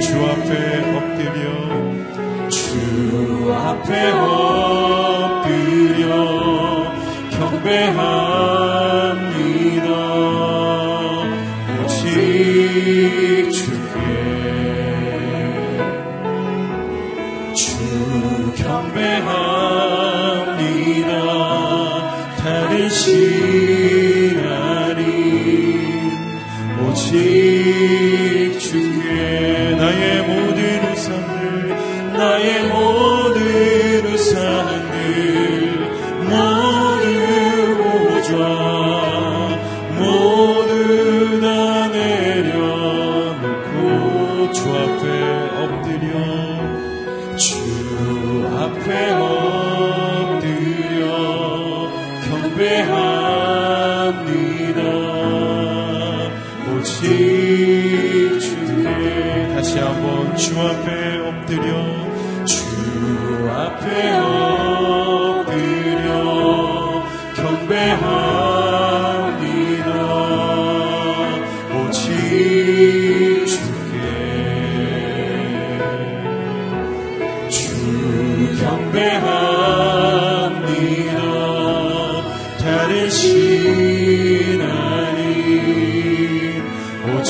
주앞에 엎드려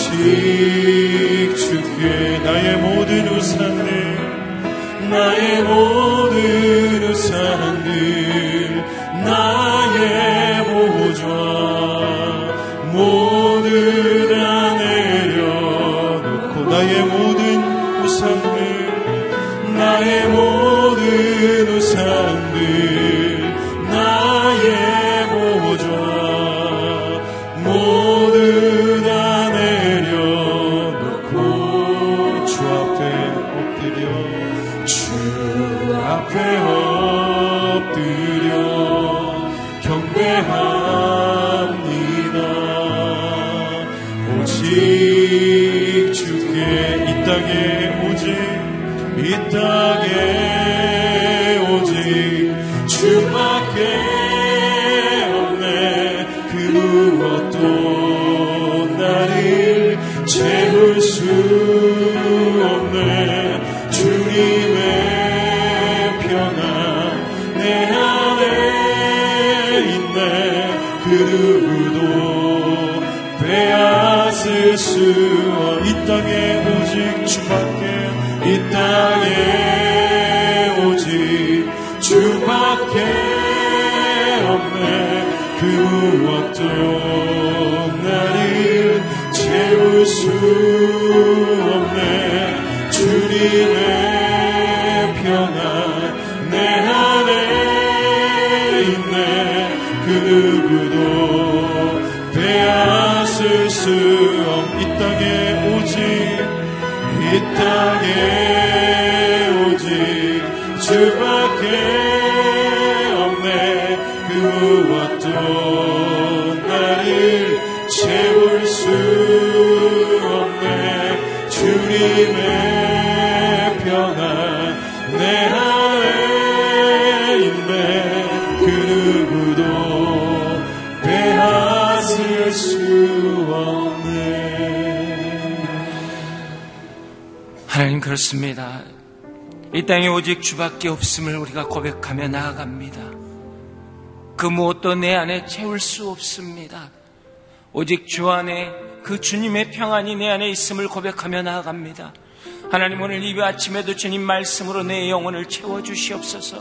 오직 주께 나의 모든 우산을 나의 모든 주님의 평안 내 안에 있네. 그 누구도 빼앗을 수 없이 이 땅에 오지 이 땅에 그렇습니다. 이 땅에 오직 주밖에 없음을 우리가 고백하며 나아갑니다. 그 무엇도 내 안에 채울 수 없습니다. 오직 주 안에 그 주님의 평안이 내 안에 있음을 고백하며 나아갑니다. 하나님 오늘 이 아침에도 주님 말씀으로 내 영혼을 채워주시옵소서.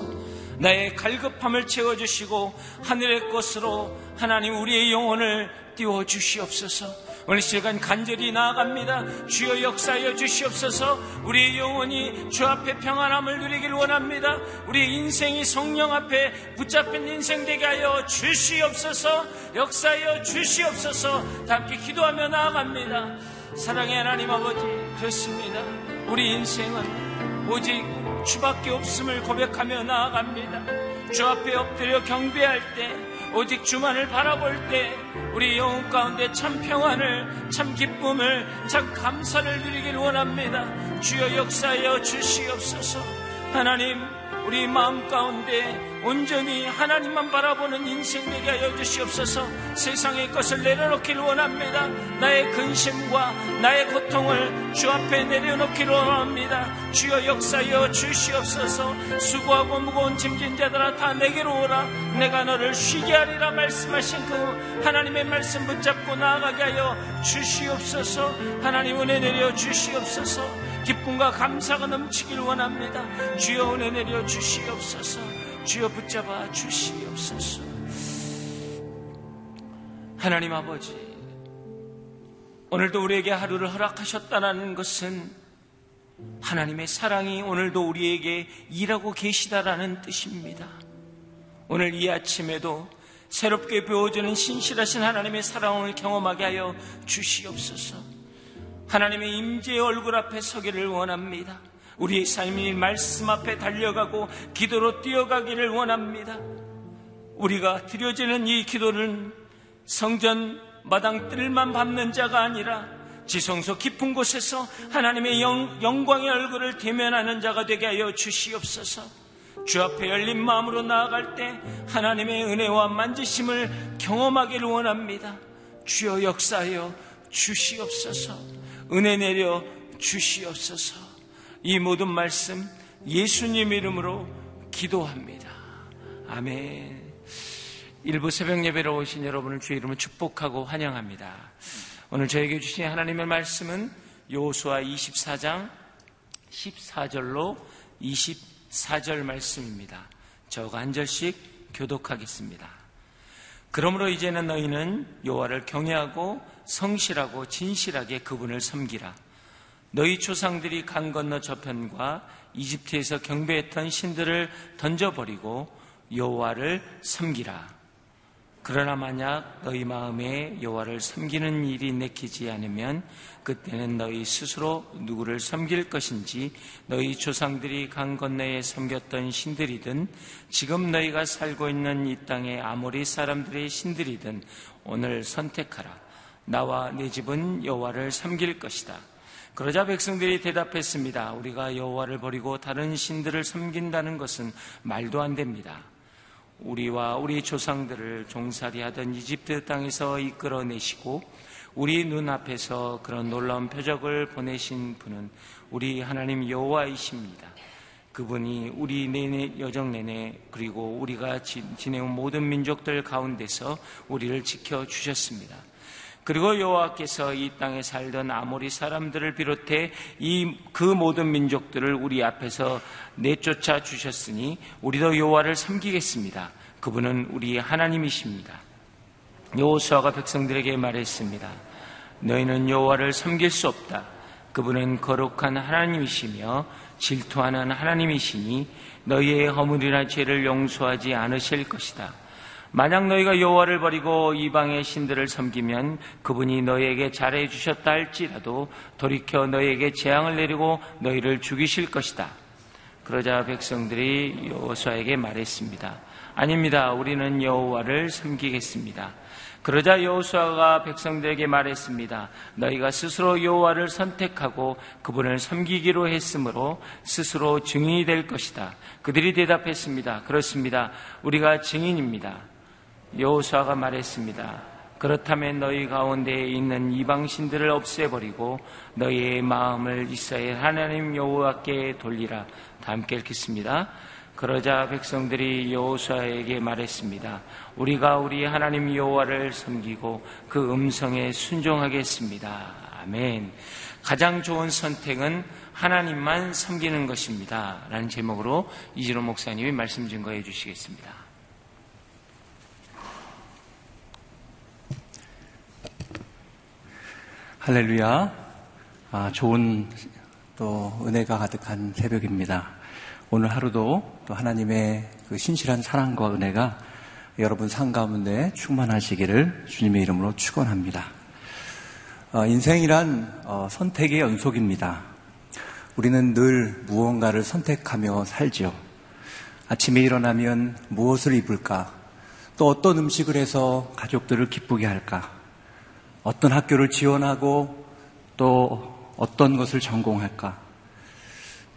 나의 갈급함을 채워주시고 하늘의 것으로 하나님 우리의 영혼을 띄워주시옵소서. 오늘 시간 간절히 나아갑니다. 주여 역사하여 주시옵소서 우리의 영혼이 주 앞에 평안함을 누리길 원합니다. 우리 인생이 성령 앞에 붙잡힌 인생 되게 하여 주시옵소서 역사하여 주시옵소서 다 함께 기도하며 나아갑니다. 사랑의 하나님 아버지 그렇습니다. 우리 인생은 오직 주밖에 없음을 고백하며 나아갑니다. 주 앞에 엎드려 경배할 때 오직 주만을 바라볼 때 우리 영혼 가운데 참 평안을 참 기쁨을 참 감사를 누리길 원합니다. 주여 역사하여 주시옵소서. 하나님 우리 마음 가운데 온전히 하나님만 바라보는 인생 되게 하여 주시옵소서. 세상의 것을 내려놓기를 원합니다. 나의 근심과 나의 고통을 주 앞에 내려놓기를 원합니다. 주여 역사여 주시옵소서. 수고하고 무거운 짐진 자들아 다 내게로 오라. 내가 너를 쉬게 하리라 말씀하신 그 하나님의 말씀 붙잡고 나아가게 하여 주시옵소서. 하나님 은혜 내려 주시옵소서 기쁨과 감사가 넘치길 원합니다. 주여 은혜 내려 주시옵소서. 주여 붙잡아 주시옵소서. 하나님 아버지, 오늘도 우리에게 하루를 허락하셨다는 것은 하나님의 사랑이 오늘도 우리에게 일하고 계시다라는 뜻입니다. 오늘 이 아침에도 새롭게 배워주는 신실하신 하나님의 사랑을 경험하게 하여 주시옵소서. 하나님의 임재의 얼굴 앞에 서기를 원합니다. 우리의 삶이 말씀 앞에 달려가고 기도로 뛰어가기를 원합니다. 우리가 드려지는 이 기도는 성전 마당 뜰만 밟는 자가 아니라 지성소 깊은 곳에서 하나님의 영, 영광의 얼굴을 대면하는 자가 되게 하여 주시옵소서. 주 앞에 열린 마음으로 나아갈 때 하나님의 은혜와 만지심을 경험하기를 원합니다. 주여 역사하여 주시옵소서. 은혜 내려 주시옵소서. 이 모든 말씀 예수님 이름으로 기도합니다. 아멘. 일부 새벽 예배로 오신 여러분을 주의 이름으로 축복하고 환영합니다. 오늘 저에게 주신 하나님의 말씀은 요수아 24장 14절로 24절 말씀입니다. 저가 한 절씩 교독하겠습니다. 그러므로 이제는 너희는 여호와를 경외하고 성실하고 진실하게 그분을 섬기라. 너희 조상들이 강 건너 저편과 이집트에서 경배했던 신들을 던져버리고 여호와를 섬기라. 그러나 만약 너희 마음에 여호와를 섬기는 일이 내키지 않으면 그때는 너희 스스로 누구를 섬길 것인지 너희 조상들이 강 건너에 섬겼던 신들이든 지금 너희가 살고 있는 이 땅의 아모리 사람들의 신들이든 오늘 선택하라. 나와 내 집은 여호와를 섬길 것이다. 그러자 백성들이 대답했습니다. 우리가 여호와를 버리고 다른 신들을 섬긴다는 것은 말도 안 됩니다. 우리와 우리 조상들을 종살이하던 이집트 땅에서 이끌어내시고 우리 눈앞에서 그런 놀라운 표적을 보내신 분은 우리 하나님 여호와이십니다. 그분이 우리 내내 여정 내내 그리고 우리가 지내온 모든 민족들 가운데서 우리를 지켜 주셨습니다. 그리고 여호와께서 이 땅에 살던 아모리 사람들을 비롯해 이 그 모든 민족들을 우리 앞에서 내쫓아 주셨으니 우리도 여호와를 섬기겠습니다. 그분은 우리 하나님이십니다. 여호수아가 백성들에게 말했습니다. 너희는 여호와를 섬길 수 없다. 그분은 거룩한 하나님이시며 질투하는 하나님이시니 너희의 허물이나 죄를 용서하지 않으실 것이다. 만약 너희가 여호와를 버리고 이방의 신들을 섬기면 그분이 너희에게 잘해 주셨다 할지라도 돌이켜 너희에게 재앙을 내리고 너희를 죽이실 것이다. 그러자 백성들이 여호수아에게 말했습니다. 아닙니다. 우리는 여호와를 섬기겠습니다. 그러자 여호수아가 백성들에게 말했습니다. 너희가 스스로 여호와를 선택하고 그분을 섬기기로 했으므로 스스로 증인이 될 것이다. 그들이 대답했습니다. 그렇습니다. 우리가 증인입니다. 여호수아가 말했습니다. 그렇다면 너희 가운데에 있는 이방신들을 없애버리고 너희의 마음을 이스라엘 하나님 여호와께 돌리라. 다 함께 읽겠습니다. 그러자 백성들이 여호수아에게 말했습니다. 우리가 우리 하나님 여호와를 섬기고 그 음성에 순종하겠습니다. 아멘. 가장 좋은 선택은 하나님만 섬기는 것입니다. 라는 제목으로 이지로 목사님이 말씀 증거해 주시겠습니다. 할렐루야. 아, 좋은 또 은혜가 가득한 새벽입니다. 오늘 하루도 또 하나님의 그 신실한 사랑과 은혜가 여러분 삶 가운데 충만하시기를 주님의 이름으로 축원합니다. 어, 인생이란 어, 선택의 연속입니다. 우리는 늘 무언가를 선택하며 살죠. 아침에 일어나면 무엇을 입을까? 또 어떤 음식을 해서 가족들을 기쁘게 할까? 어떤 학교를 지원하고 또 어떤 것을 전공할까?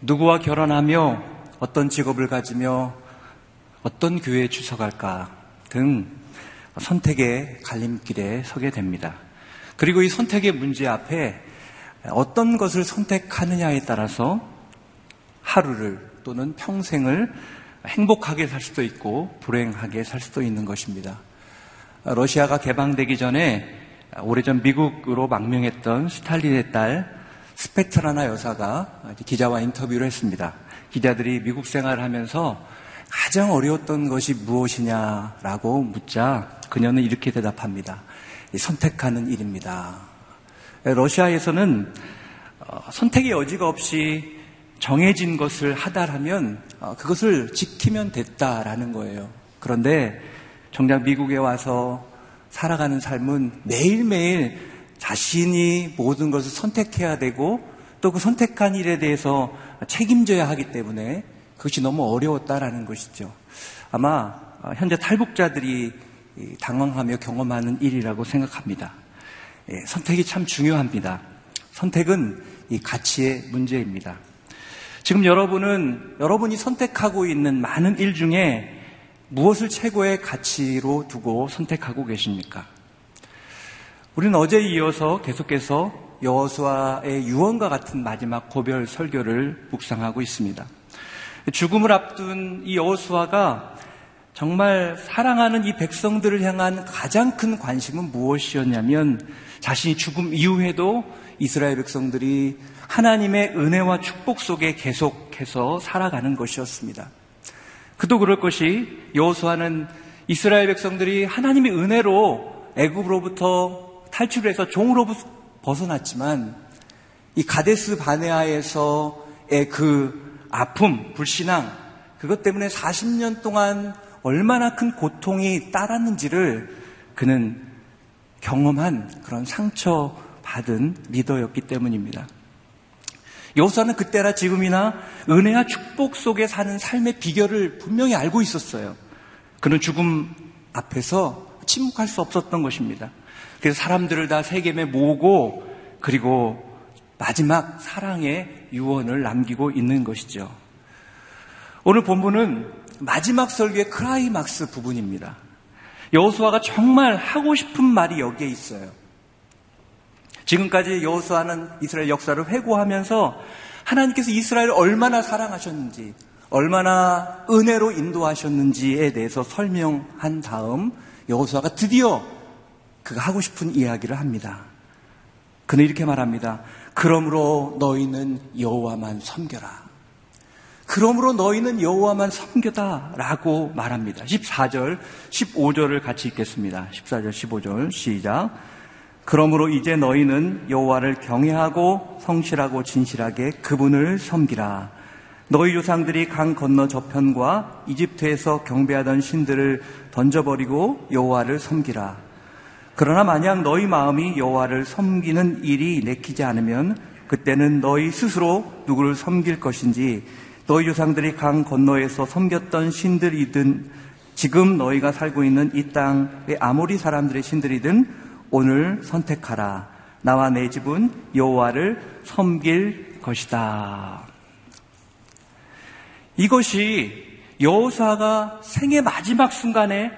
누구와 결혼하며 어떤 직업을 가지며 어떤 교회에 주석할까 등 선택의 갈림길에 서게 됩니다. 그리고 이 선택의 문제 앞에 어떤 것을 선택하느냐에 따라서 하루를 또는 평생을 행복하게 살 수도 있고 불행하게 살 수도 있는 것입니다. 러시아가 개방되기 전에 오래전 미국으로 망명했던 스탈린의 딸 스페트라나 여사가 기자와 인터뷰를 했습니다. 기자들이 미국 생활을 하면서 가장 어려웠던 것이 무엇이냐라고 묻자 그녀는 이렇게 대답합니다. 선택하는 일입니다. 러시아에서는 어, 선택의 여지가 없이 정해진 것을 하다라면 어, 그것을 지키면 됐다라는 거예요. 그런데 정작 미국에 와서 살아가는 삶은 매일매일 자신이 모든 것을 선택해야 되고 또 그 선택한 일에 대해서 책임져야 하기 때문에 그것이 너무 어려웠다라는 것이죠. 아마 어, 현재 탈북자들이 당황하며 경험하는 일이라고 생각합니다. 예, 선택이 참 중요합니다. 선택은 이 가치의 문제입니다. 지금 여러분은 여러분이 선택하고 있는 많은 일 중에 무엇을 최고의 가치로 두고 선택하고 계십니까? 우리는 어제 이어서 계속해서 여호수아의 유언과 같은 마지막 고별 설교를 묵상하고 있습니다. 죽음을 앞둔 이 여호수아가 정말 사랑하는 이 백성들을 향한 가장 큰 관심은 무엇이었냐면 자신이 죽음 이후에도 이스라엘 백성들이 하나님의 은혜와 축복 속에 계속해서 살아가는 것이었습니다. 그도 그럴 것이 여호수아는 이스라엘 백성들이 하나님의 은혜로 애굽으로부터 탈출해서 종으로 벗어났지만 이 가데스 바네아에서의 그 아픔, 불신앙 그것 때문에 40년 동안 얼마나 큰 고통이 따랐는지를 그는 경험한 그런 상처 받은 리더였기 때문입니다. 여호수아는 그때나 지금이나 은혜와 축복 속에 사는 삶의 비결을 분명히 알고 있었어요. 그는 죽음 앞에서 침묵할 수 없었던 것입니다. 그래서 사람들을 다 세겜에 모으고 그리고 마지막 사랑의 유언을 남기고 있는 것이죠. 오늘 본문은 마지막 설교의 크라이막스 부분입니다. 여호수아가 정말 하고 싶은 말이 여기에 있어요. 지금까지 여호수아는 이스라엘 역사를 회고하면서 하나님께서 이스라엘을 얼마나 사랑하셨는지, 얼마나 은혜로 인도하셨는지에 대해서 설명한 다음 여호수아가 드디어 그가 하고 싶은 이야기를 합니다. 그는 이렇게 말합니다. 그러므로 너희는 여호와만 섬겨라. 그러므로 너희는 여호와만 섬겨다라고 말합니다. 14절, 15절을 같이 읽겠습니다. 14절, 15절 시작. 그러므로 이제 너희는 여호와를 경외하고 성실하고 진실하게 그분을 섬기라. 너희 조상들이 강 건너 저편과 이집트에서 경배하던 신들을 던져버리고 여호와를 섬기라. 그러나 만약 너희 마음이 여호와를 섬기는 일이 내키지 않으면 그때는 너희 스스로 누구를 섬길 것인지 너희 조상들이 강 건너에서 섬겼던 신들이든 지금 너희가 살고 있는 이 땅의 아모리 사람들의 신들이든 오늘 선택하라. 나와 내 집은 여호와를 섬길 것이다. 이것이 여호사가 생의 마지막 순간에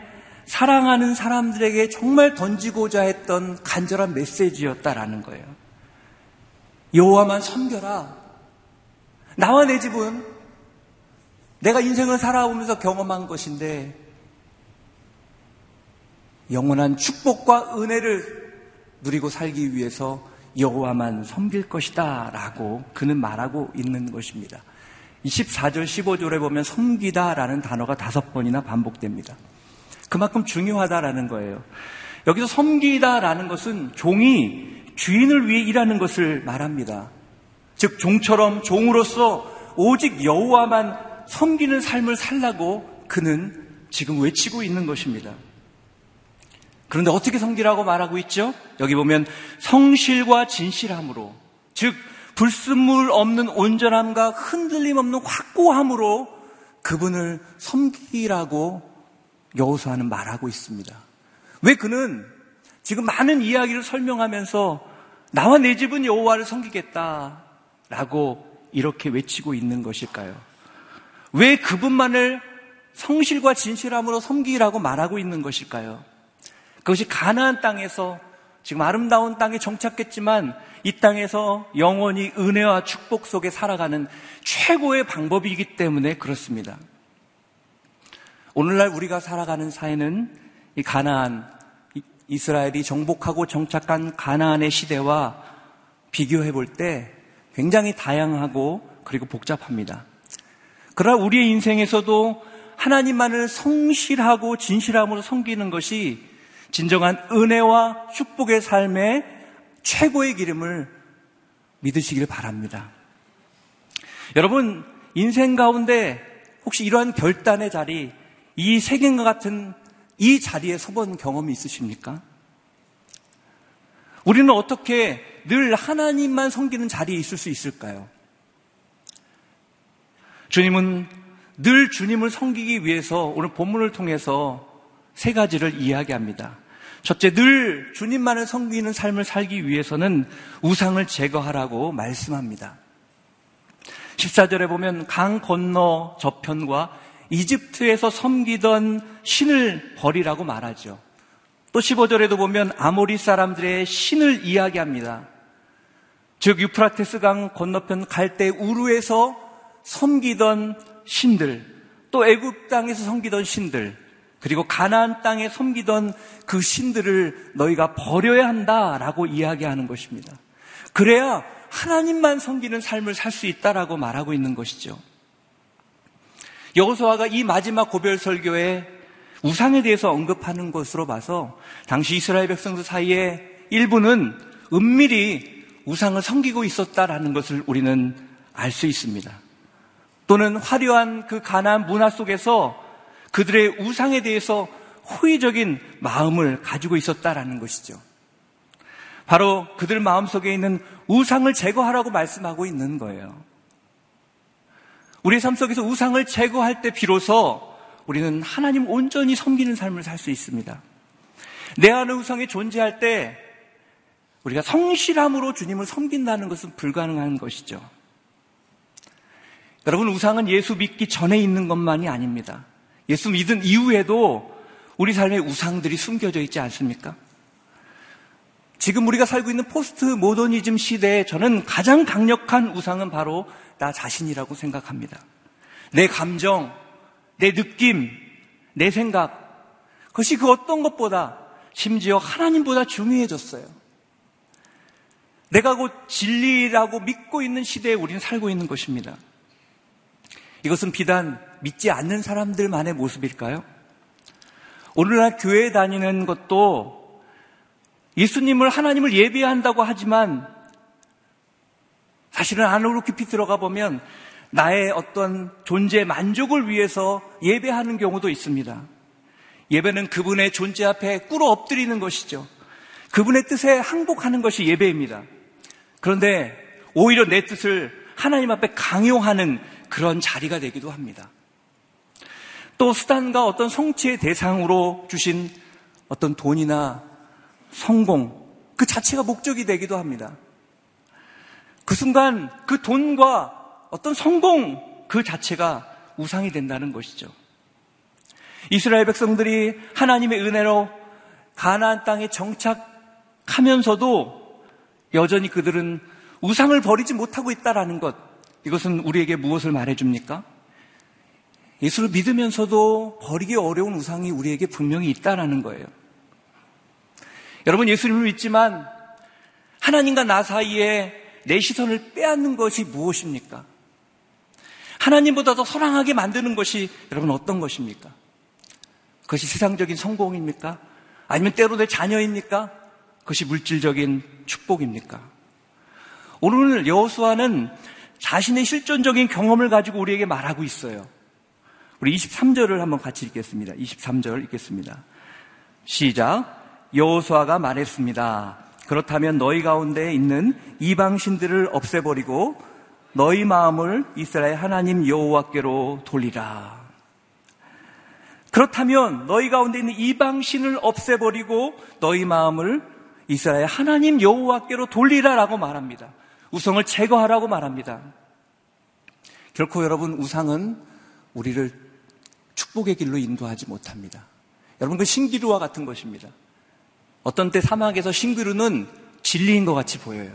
사랑하는 사람들에게 정말 던지고자 했던 간절한 메시지였다라는 거예요. 여호와만 섬겨라. 나와 내 집은 내가 인생을 살아오면서 경험한 것인데 영원한 축복과 은혜를 누리고 살기 위해서 여호와만 섬길 것이다 라고 그는 말하고 있는 것입니다. 24절 15절에 보면 섬기다 라는 단어가 다섯 번이나 반복됩니다. 그만큼 중요하다라는 거예요. 여기서 섬기다라는 것은 종이 주인을 위해 일하는 것을 말합니다. 즉 종처럼 종으로서 오직 여호와만 섬기는 삶을 살라고 그는 지금 외치고 있는 것입니다. 그런데 어떻게 섬기라고 말하고 있죠? 여기 보면 성실과 진실함으로 즉 불순물 없는 온전함과 흔들림 없는 확고함으로 그분을 섬기라고 여호수아는 말하고 있습니다. 왜 그는 지금 많은 이야기를 설명하면서 나와 내 집은 여호와를 섬기겠다라고 이렇게 외치고 있는 것일까요? 왜 그분만을 성실과 진실함으로 섬기라고 말하고 있는 것일까요? 그것이 가나안 땅에서 지금 아름다운 땅에 정착했지만 이 땅에서 영원히 은혜와 축복 속에 살아가는 최고의 방법이기 때문에 그렇습니다. 오늘날 우리가 살아가는 사회는 이 가나안, 이스라엘이 정복하고 정착한 가나안의 시대와 비교해 볼 때 굉장히 다양하고 그리고 복잡합니다. 그러나 우리의 인생에서도 하나님만을 성실하고 진실함으로 섬기는 것이 진정한 은혜와 축복의 삶의 최고의 기름을 믿으시길 바랍니다. 여러분, 인생 가운데 혹시 이러한 결단의 자리, 이 세계과 같은 이 자리에 서본 경험이 있으십니까? 우리는 어떻게 늘 하나님만 섬기는 자리에 있을 수 있을까요? 주님은 늘 주님을 섬기기 위해서 오늘 본문을 통해서 세 가지를 이야기합니다. 첫째, 늘 주님만을 섬기는 삶을 살기 위해서는 우상을 제거하라고 말씀합니다. 14절에 보면 강 건너 저편과 이집트에서 섬기던 신을 버리라고 말하죠. 또 15절에도 보면 아모리 사람들의 신을 이야기합니다. 즉 유프라테스 강 건너편 갈대 우르에서 섬기던 신들, 또 애굽 땅에서 섬기던 신들, 그리고 가나안 땅에 섬기던 그 신들을 너희가 버려야 한다라고 이야기하는 것입니다. 그래야 하나님만 섬기는 삶을 살 수 있다라고 말하고 있는 것이죠. 여호수아가 이 마지막 고별 설교에 우상에 대해서 언급하는 것으로 봐서 당시 이스라엘 백성들 사이에 일부는 은밀히 우상을 섬기고 있었다라는 것을 우리는 알 수 있습니다. 또는 화려한 그 가난 문화 속에서 그들의 우상에 대해서 호의적인 마음을 가지고 있었다라는 것이죠. 바로 그들 마음속에 있는 우상을 제거하라고 말씀하고 있는 거예요. 우리의 삶 속에서 우상을 제거할 때 비로소 우리는 하나님 온전히 섬기는 삶을 살 수 있습니다. 내 안의 우상이 존재할 때 우리가 성실함으로 주님을 섬긴다는 것은 불가능한 것이죠. 여러분, 우상은 예수 믿기 전에 있는 것만이 아닙니다. 예수 믿은 이후에도 우리 삶에 우상들이 숨겨져 있지 않습니까? 지금 우리가 살고 있는 포스트 모더니즘 시대에 저는 가장 강력한 우상은 바로 나 자신이라고 생각합니다. 내 감정, 내 느낌, 내 생각, 그것이 그 어떤 것보다 심지어 하나님보다 중요해졌어요. 내가 곧 진리라고 믿고 있는 시대에 우리는 살고 있는 것입니다. 이것은 비단 믿지 않는 사람들만의 모습일까요? 오늘날 교회 다니는 것도 예수님을 하나님을 예배한다고 하지만 사실은 안으로 깊이 들어가 보면 나의 어떤 존재 만족을 위해서 예배하는 경우도 있습니다. 예배는 그분의 존재 앞에 꿇어 엎드리는 것이죠. 그분의 뜻에 항복하는 것이 예배입니다. 그런데 오히려 내 뜻을 하나님 앞에 강요하는 그런 자리가 되기도 합니다. 또 수단과 어떤 성취의 대상으로 주신 어떤 돈이나 성공, 그 자체가 목적이 되기도 합니다. 그 순간 그 돈과 어떤 성공 그 자체가 우상이 된다는 것이죠. 이스라엘 백성들이 하나님의 은혜로 가나안 땅에 정착하면서도 여전히 그들은 우상을 버리지 못하고 있다라는 것. 이것은 우리에게 무엇을 말해줍니까? 예수를 믿으면서도 버리기 어려운 우상이 우리에게 분명히 있다라는 거예요. 여러분 예수님을 믿지만 하나님과 나 사이에 내 시선을 빼앗는 것이 무엇입니까? 하나님보다 더 사랑하게 만드는 것이 여러분 어떤 것입니까? 그것이 세상적인 성공입니까? 아니면 때로 내 자녀입니까? 그것이 물질적인 축복입니까? 오늘 여호수아는 자신의 실존적인 경험을 가지고 우리에게 말하고 있어요. 우리 23절을 한번 같이 읽겠습니다. 23절 읽겠습니다. 시작. 여호수아가 말했습니다. 그렇다면 너희 가운데 있는 이방신들을 없애버리고 너희 마음을 이스라엘 하나님 여호와께로 돌리라. 그렇다면 너희 가운데 있는 이방신을 없애버리고 너희 마음을 이스라엘 하나님 여호와께로 돌리라라고 말합니다. 우상을 제거하라고 말합니다. 결코 여러분 우상은 우리를 축복의 길로 인도하지 못합니다. 여러분 그 신기루와 같은 것입니다. 어떤 때 사막에서 신기루는 진리인 것 같이 보여요.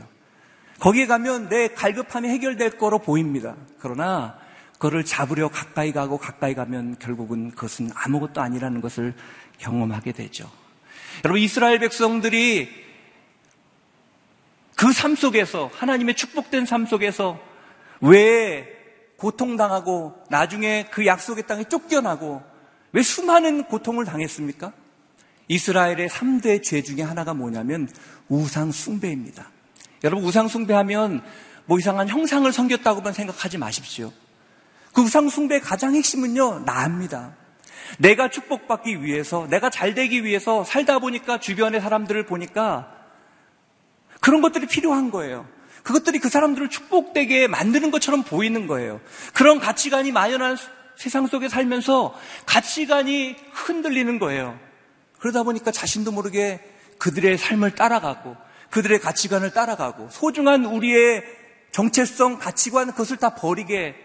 거기에 가면 내 갈급함이 해결될 거로 보입니다. 그러나 그거를 잡으려 가까이 가고 가까이 가면 결국은 그것은 아무것도 아니라는 것을 경험하게 되죠. 여러분 이스라엘 백성들이 그 삶 속에서 하나님의 축복된 삶 속에서 왜 고통당하고 나중에 그 약속의 땅에 쫓겨나고 왜 수많은 고통을 당했습니까? 이스라엘의 3대 죄 중에 하나가 뭐냐면 우상 숭배입니다. 여러분 우상 숭배하면 뭐 이상한 형상을 섬겼다고만 생각하지 마십시오. 그 우상 숭배의 가장 핵심은요 나입니다. 내가 축복받기 위해서 내가 잘 되기 위해서 살다 보니까 주변의 사람들을 보니까 그런 것들이 필요한 거예요. 그것들이 그 사람들을 축복되게 만드는 것처럼 보이는 거예요. 그런 가치관이 만연한 세상 속에 살면서 가치관이 흔들리는 거예요. 그러다 보니까 자신도 모르게 그들의 삶을 따라가고 그들의 가치관을 따라가고 소중한 우리의 정체성, 가치관 그것을 다 버리게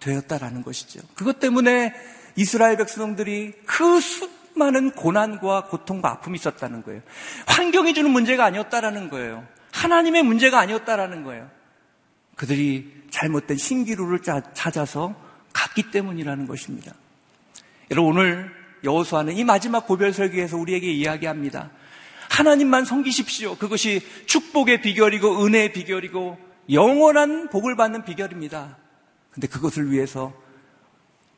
되었다라는 것이죠. 그것 때문에 이스라엘 백성들이 그 수많은 고난과 고통과 아픔이 있었다는 거예요. 환경이 주는 문제가 아니었다라는 거예요. 하나님의 문제가 아니었다라는 거예요. 그들이 잘못된 신기루를 찾아서 갔기 때문이라는 것입니다. 여러분 오늘 여호수아는 이 마지막 고별 설교에서 우리에게 이야기합니다. 하나님만 섬기십시오. 그것이 축복의 비결이고 은혜의 비결이고 영원한 복을 받는 비결입니다. 근데 그것을 위해서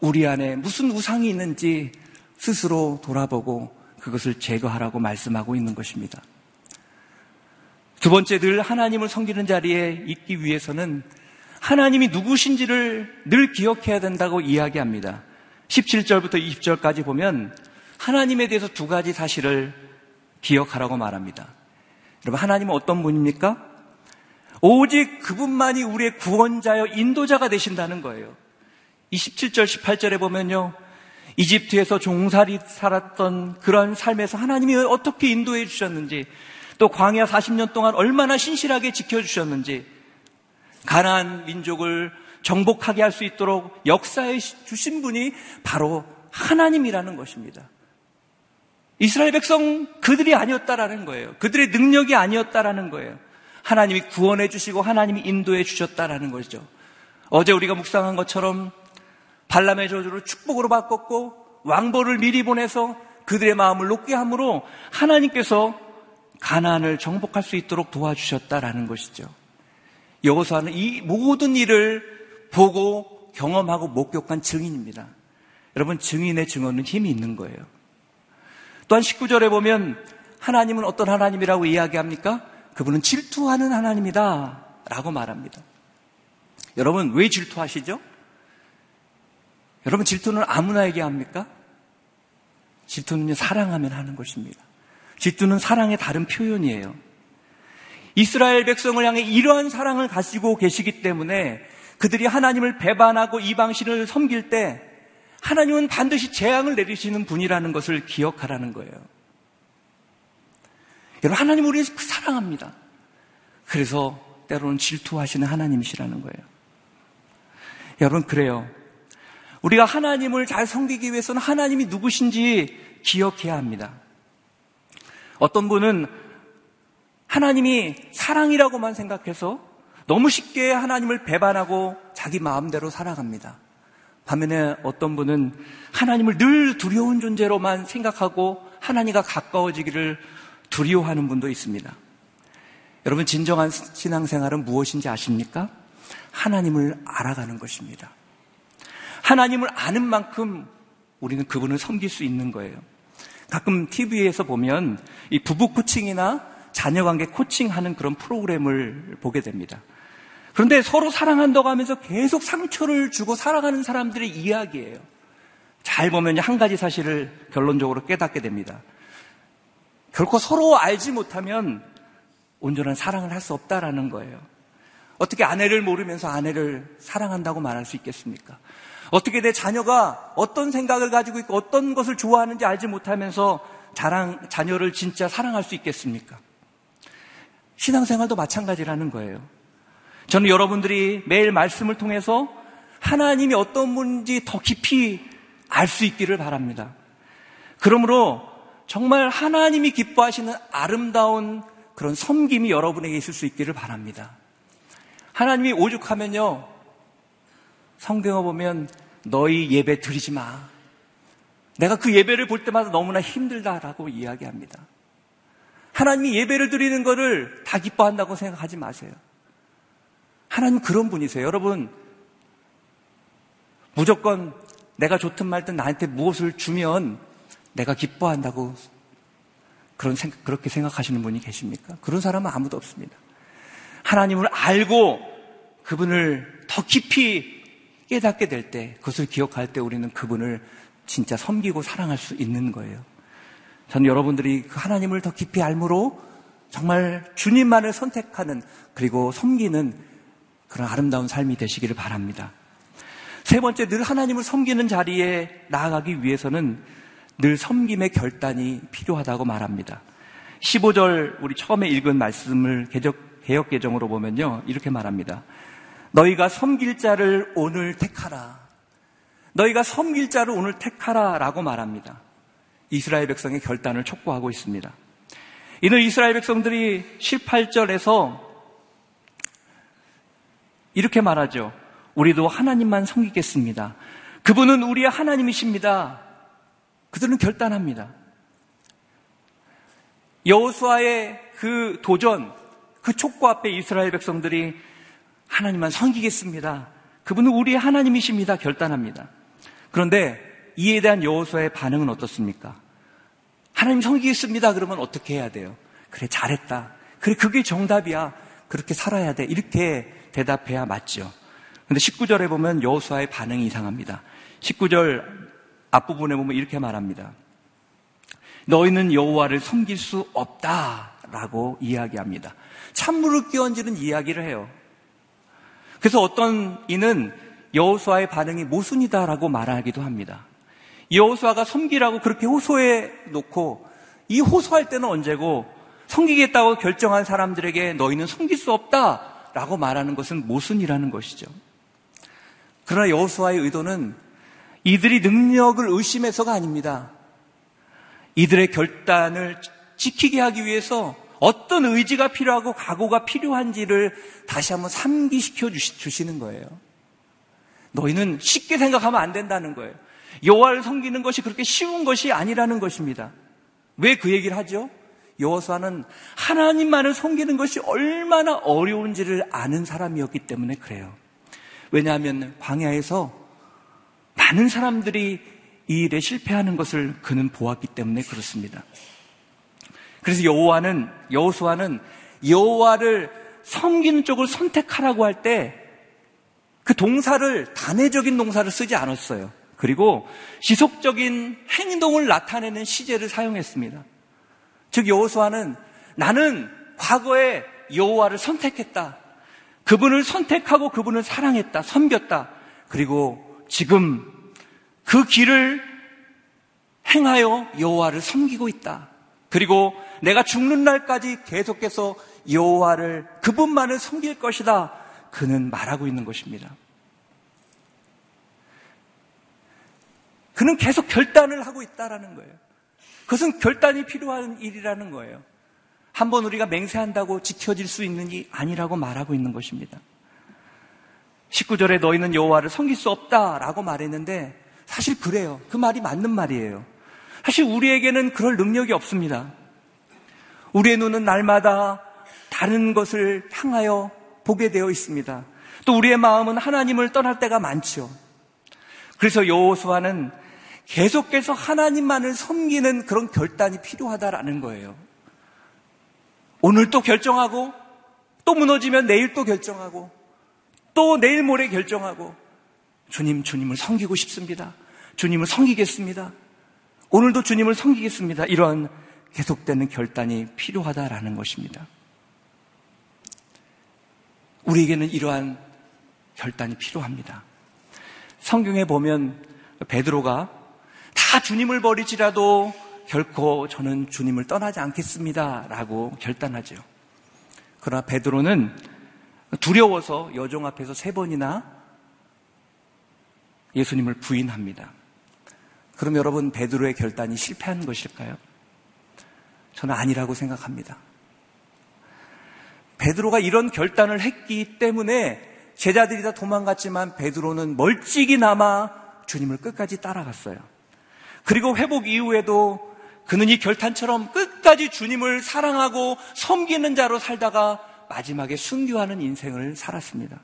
우리 안에 무슨 우상이 있는지 스스로 돌아보고 그것을 제거하라고 말씀하고 있는 것입니다. 두 번째 늘 하나님을 섬기는 자리에 있기 위해서는 하나님이 누구신지를 늘 기억해야 된다고 이야기합니다. 17절부터 20절까지 보면 하나님에 대해서 두 가지 사실을 기억하라고 말합니다. 여러분, 하나님은 어떤 분입니까? 오직 그분만이 우리의 구원자여 인도자가 되신다는 거예요. 27절, 18절에 보면요. 이집트에서 종살이 살았던 그런 삶에서 하나님이 어떻게 인도해 주셨는지, 또 광야 40년 동안 얼마나 신실하게 지켜주셨는지, 가나안 민족을 정복하게 할 수 있도록 역사에 주신 분이 바로 하나님이라는 것입니다. 이스라엘 백성 그들이 아니었다라는 거예요. 그들의 능력이 아니었다라는 거예요. 하나님이 구원해 주시고 하나님이 인도해 주셨다라는 것이죠. 어제 우리가 묵상한 것처럼 발람의 저주를 축복으로 바꿨고 왕보를 미리 보내서 그들의 마음을 높게 함으로 하나님께서 가난을 정복할 수 있도록 도와주셨다라는 것이죠. 여호수아는 이 모든 일을 보고 경험하고 목격한 증인입니다. 여러분 증인의 증언은 힘이 있는 거예요. 또한 19절에 보면 하나님은 어떤 하나님이라고 이야기합니까? 그분은 질투하는 하나님이다. 라고 말합니다. 여러분, 왜 질투하시죠? 여러분, 질투는 아무나에게 합니까? 질투는 사랑하면 하는 것입니다. 질투는 사랑의 다른 표현이에요. 이스라엘 백성을 향해 이러한 사랑을 가지고 계시기 때문에 그들이 하나님을 배반하고 이방신을 섬길 때 하나님은 반드시 재앙을 내리시는 분이라는 것을 기억하라는 거예요. 여러분, 하나님 우리를 사랑합니다. 그래서 때로는 질투하시는 하나님이시라는 거예요. 여러분, 그래요. 우리가 하나님을 잘 섬기기 위해서는 하나님이 누구신지 기억해야 합니다. 어떤 분은 하나님이 사랑이라고만 생각해서 너무 쉽게 하나님을 배반하고 자기 마음대로 살아갑니다. 반면에 어떤 분은 하나님을 늘 두려운 존재로만 생각하고 하나님과 가까워지기를 두려워하는 분도 있습니다. 여러분, 진정한 신앙생활은 무엇인지 아십니까? 하나님을 알아가는 것입니다. 하나님을 아는 만큼 우리는 그분을 섬길 수 있는 거예요. 가끔 TV에서 보면 이 부부 코칭이나 자녀 관계 코칭하는 그런 프로그램을 보게 됩니다. 그런데 서로 사랑한다고 하면서 계속 상처를 주고 살아가는 사람들의 이야기예요. 잘 보면 한 가지 사실을 결론적으로 깨닫게 됩니다. 결코 서로 알지 못하면 온전한 사랑을 할 수 없다라는 거예요. 어떻게 아내를 모르면서 아내를 사랑한다고 말할 수 있겠습니까? 어떻게 내 자녀가 어떤 생각을 가지고 있고 어떤 것을 좋아하는지 알지 못하면서 자랑, 자녀를 진짜 사랑할 수 있겠습니까? 신앙생활도 마찬가지라는 거예요. 저는 여러분들이 매일 말씀을 통해서 하나님이 어떤 분인지 더 깊이 알 수 있기를 바랍니다. 그러므로 정말 하나님이 기뻐하시는 아름다운 그런 섬김이 여러분에게 있을 수 있기를 바랍니다. 하나님이 오죽하면요, 성경을 보면 너희 예배 드리지 마. 내가 그 예배를 볼 때마다 너무나 힘들다라고 이야기합니다. 하나님이 예배를 드리는 것을 다 기뻐한다고 생각하지 마세요. 하나님 그런 분이세요. 여러분, 무조건 내가 좋든 말든 나한테 무엇을 주면 내가 기뻐한다고 그런 생각, 그렇게 생각하시는 분이 계십니까? 그런 사람은 아무도 없습니다. 하나님을 알고 그분을 더 깊이 깨닫게 될 때, 그것을 기억할 때 우리는 그분을 진짜 섬기고 사랑할 수 있는 거예요. 저는 여러분들이 그 하나님을 더 깊이 알므로 정말 주님만을 선택하는 그리고 섬기는 그런 아름다운 삶이 되시기를 바랍니다. 세 번째, 늘 하나님을 섬기는 자리에 나아가기 위해서는 늘 섬김의 결단이 필요하다고 말합니다. 15절 우리 처음에 읽은 말씀을 개적, 개혁 개정으로 보면요. 이렇게 말합니다. 너희가 섬길 자를 오늘 택하라. 너희가 섬길 자를 오늘 택하라 라고 말합니다. 이스라엘 백성의 결단을 촉구하고 있습니다. 이는 이스라엘 백성들이 18절에서 이렇게 말하죠. 우리도 하나님만 섬기겠습니다. 그분은 우리의 하나님이십니다. 그들은 결단합니다. 여호수아의 그 도전, 그 촉구 앞에 이스라엘 백성들이 하나님만 섬기겠습니다. 그분은 우리의 하나님이십니다. 결단합니다. 그런데 이에 대한 여호수아의 반응은 어떻습니까? 하나님 섬기겠습니다. 그러면 어떻게 해야 돼요? 그래 잘했다. 그래 그게 정답이야. 그렇게 살아야 돼. 이렇게 대답해야 맞죠. 근데 19절에 보면 여호수아의 반응이 이상합니다. 19절 앞부분에 보면 이렇게 말합니다. 너희는 여호와를 섬길 수 없다라고 이야기합니다. 찬물을 끼얹는 이야기를 해요. 그래서 어떤 이는 여호수아의 반응이 모순이다라고 말하기도 합니다. 여호수아가 섬기라고 그렇게 호소해 놓고 이 호소할 때는 언제고 섬기겠다고 결정한 사람들에게 너희는 섬길 수 없다라고 말하는 것은 모순이라는 것이죠. 그러나 여호수아의 의도는 이들이 능력을 의심해서가 아닙니다. 이들의 결단을 지키게 하기 위해서 어떤 의지가 필요하고 각오가 필요한지를 다시 한번 상기시켜 주시는 거예요. 너희는 쉽게 생각하면 안 된다는 거예요. 여호와를 섬기는 것이 그렇게 쉬운 것이 아니라는 것입니다. 왜 그 얘기를 하죠? 여호수아는 하나님만을 섬기는 것이 얼마나 어려운지를 아는 사람이었기 때문에 그래요. 왜냐하면 광야에서 많은 사람들이 이 일에 실패하는 것을 그는 보았기 때문에 그렇습니다. 그래서 여호와는 여호수아는 여호와를 섬기는 쪽을 선택하라고 할 때 그 동사를 단회적인 동사를 쓰지 않았어요. 그리고 지속적인 행동을 나타내는 시제를 사용했습니다. 즉 여호수아는 나는 과거에 여호와를 선택했다. 그분을 선택하고 그분을 사랑했다. 섬겼다. 그리고 지금 그 길을 행하여 여호와를 섬기고 있다. 그리고 내가 죽는 날까지 계속해서 여호와를 그분만을 섬길 것이다. 그는 말하고 있는 것입니다. 그는 계속 결단을 하고 있다라는 거예요. 그것은 결단이 필요한 일이라는 거예요. 한번 우리가 맹세한다고 지켜질 수 있는 이 아니라고 말하고 있는 것입니다. 19절에 너희는 여호와를 섬길 수 없다라고 말했는데 사실 그래요. 그 말이 맞는 말이에요. 사실 우리에게는 그럴 능력이 없습니다. 우리의 눈은 날마다 다른 것을 향하여 보게 되어 있습니다. 또 우리의 마음은 하나님을 떠날 때가 많죠. 그래서 여호수아는 계속해서 하나님만을 섬기는 그런 결단이 필요하다라는 거예요. 오늘 또 결정하고 또 무너지면 내일 또 결정하고 또 내일 모레 결정하고 주님 주님을 섬기고 싶습니다. 주님을 섬기겠습니다. 오늘도 주님을 섬기겠습니다. 이러한 계속되는 결단이 필요하다라는 것입니다. 우리에게는 이러한 결단이 필요합니다. 성경에 보면 베드로가 다 주님을 버리지라도 결코 저는 주님을 떠나지 않겠습니다라고 결단하죠. 그러나 베드로는 두려워서 여종 앞에서 세 번이나 예수님을 부인합니다. 그럼 여러분 베드로의 결단이 실패한 것일까요? 저는 아니라고 생각합니다. 베드로가 이런 결단을 했기 때문에 제자들이 다 도망갔지만 베드로는 멀찍이 남아 주님을 끝까지 따라갔어요. 그리고 회복 이후에도 그는 이 결단처럼 끝까지 주님을 사랑하고 섬기는 자로 살다가 마지막에 순교하는 인생을 살았습니다.